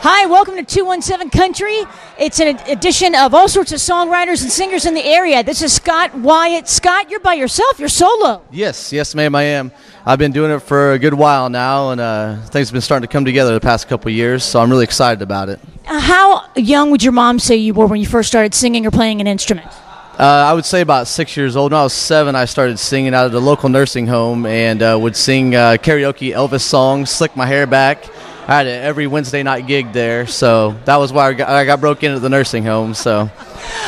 Hi, welcome to 217 Country. It's an edition of all sorts of songwriters and singers in the area. This is Scott Wyatt. Scott, you're by yourself, you're solo. Yes, yes, ma'am, I am. I've been doing it for a good while now, and uh, things have been starting to come together the past couple years, so I'm really excited about it. Uh, how young would your mom say you were when you first started singing or playing an instrument? Uh, I would say about six years old. When I was seven, I started singing out of the local nursing home and uh, would sing uh, karaoke Elvis songs, slick my hair back. I had it every Wednesday night gig there, so that was why I got, I got broke into the nursing home. So,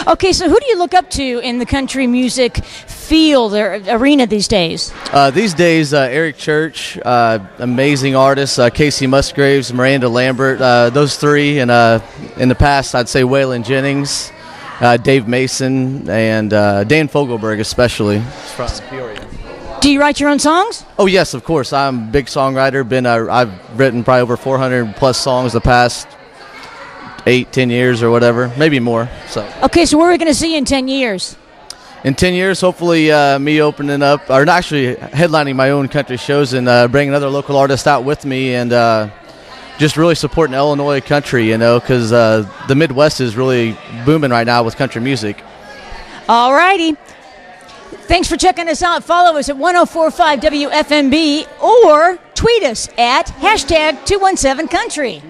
Okay, so who do you look up to in the country music field or arena these days? uh, these days, uh, Eric Church, uh, amazing artists, uh, Kacey Musgraves, Miranda Lambert, uh, those three, and uh, in the past, I'd say Waylon Jennings, uh, Dave Mason, and uh, Dan Fogelberg, especially from Peoria. Do you write your own songs? Oh yes, of course. I'm a big songwriter. Been uh, I've written probably over 400 plus songs the past eight, ten years or whatever, maybe more. So Okay, so where are we going to see you in 10 years? in 10 years, hopefully uh, me opening up or actually headlining my own country shows and uh, bringing other local artists out with me and uh, just really supporting Illinois country. You know, because uh, the Midwest is really booming right now with country music. All righty. Thanks for checking us out. Follow us at 1045 WFMB or tweet us at hashtag 217 Country.